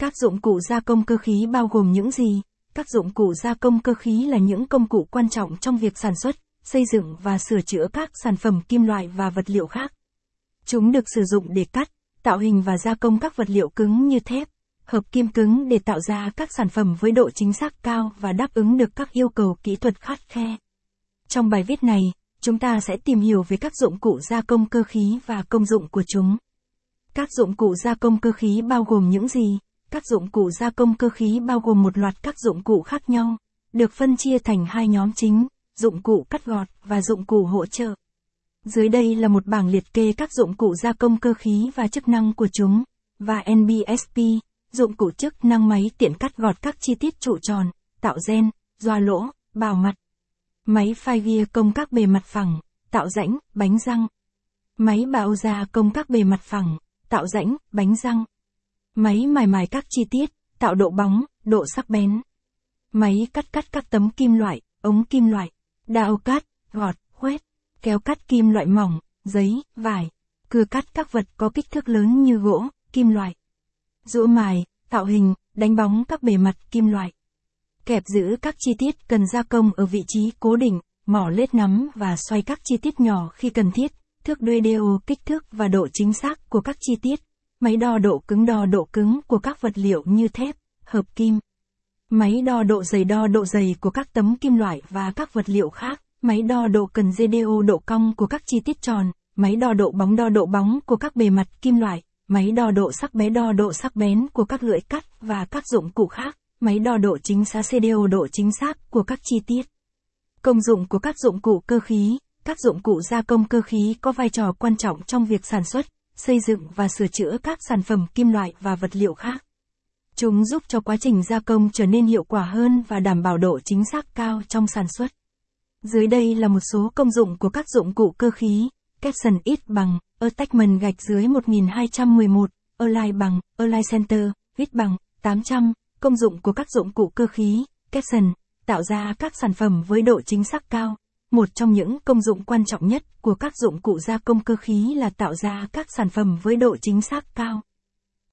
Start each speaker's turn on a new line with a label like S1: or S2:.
S1: Các dụng cụ gia công cơ khí bao gồm những gì? Các dụng cụ gia công cơ khí là những công cụ quan trọng trong việc sản xuất, xây dựng và sửa chữa các sản phẩm kim loại và vật liệu khác. Chúng được sử dụng để cắt, tạo hình và gia công các vật liệu cứng như thép, hợp kim cứng để tạo ra các sản phẩm với độ chính xác cao và đáp ứng được các yêu cầu kỹ thuật khắt khe. Trong bài viết này, chúng ta sẽ tìm hiểu về các dụng cụ gia công cơ khí và công dụng của chúng. Các dụng cụ gia công cơ khí bao gồm những gì? Các dụng cụ gia công cơ khí bao gồm một loạt các dụng cụ khác nhau, được phân chia thành hai nhóm chính, dụng cụ cắt gọt và dụng cụ hỗ trợ. Dưới đây là một bảng liệt kê các dụng cụ gia công cơ khí và chức năng của chúng, và NBSP, dụng cụ chức năng máy tiện cắt gọt các chi tiết trụ tròn, tạo gen, doa lỗ, bào mặt. Máy phai ghi công các bề mặt phẳng, tạo rãnh, bánh răng. Máy bào gia công các bề mặt phẳng, tạo rãnh, bánh răng. Máy mài mài các chi tiết, tạo độ bóng, độ sắc bén. Máy cắt cắt các tấm kim loại, ống kim loại, đao cắt, gọt, khoét, kéo cắt kim loại mỏng, giấy, vải, cưa cắt các vật có kích thước lớn như gỗ, kim loại. Rũa mài, tạo hình, đánh bóng các bề mặt kim loại. Kẹp giữ các chi tiết cần gia công ở vị trí cố định, mỏ lết nắm và xoay các chi tiết nhỏ khi cần thiết, thước đuôi đeo kích thước và độ chính xác của các chi tiết, máy đo độ cứng đo độ cứng của các vật liệu như thép, hợp kim. Máy đo độ dày đo độ dày của các tấm kim loại và các vật liệu khác, máy đo độ cần GDO độ cong của các chi tiết tròn, máy đo độ bóng đo độ bóng của các bề mặt kim loại, máy đo độ sắc bé đo độ sắc bén của các lưỡi cắt và các dụng cụ khác, máy đo độ chính xác CDO độ chính xác của các chi tiết. Công dụng của các dụng cụ cơ khí, các dụng cụ gia công cơ khí có vai trò quan trọng trong việc sản xuất, xây dựng và sửa chữa các sản phẩm kim loại và vật liệu khác. Chúng giúp cho quá trình gia công trở nên hiệu quả hơn và đảm bảo độ chính xác cao trong sản xuất. Dưới đây là một số công dụng của các dụng cụ cơ khí. Capson ít bằng, attachment gạch dưới 1211, align bằng, align center, ít bằng, 800. Công dụng của các dụng cụ cơ khí, Capson, tạo ra các sản phẩm với độ chính xác cao. Một trong những công dụng quan trọng nhất của các dụng cụ gia công cơ khí là tạo ra các sản phẩm với độ chính xác cao.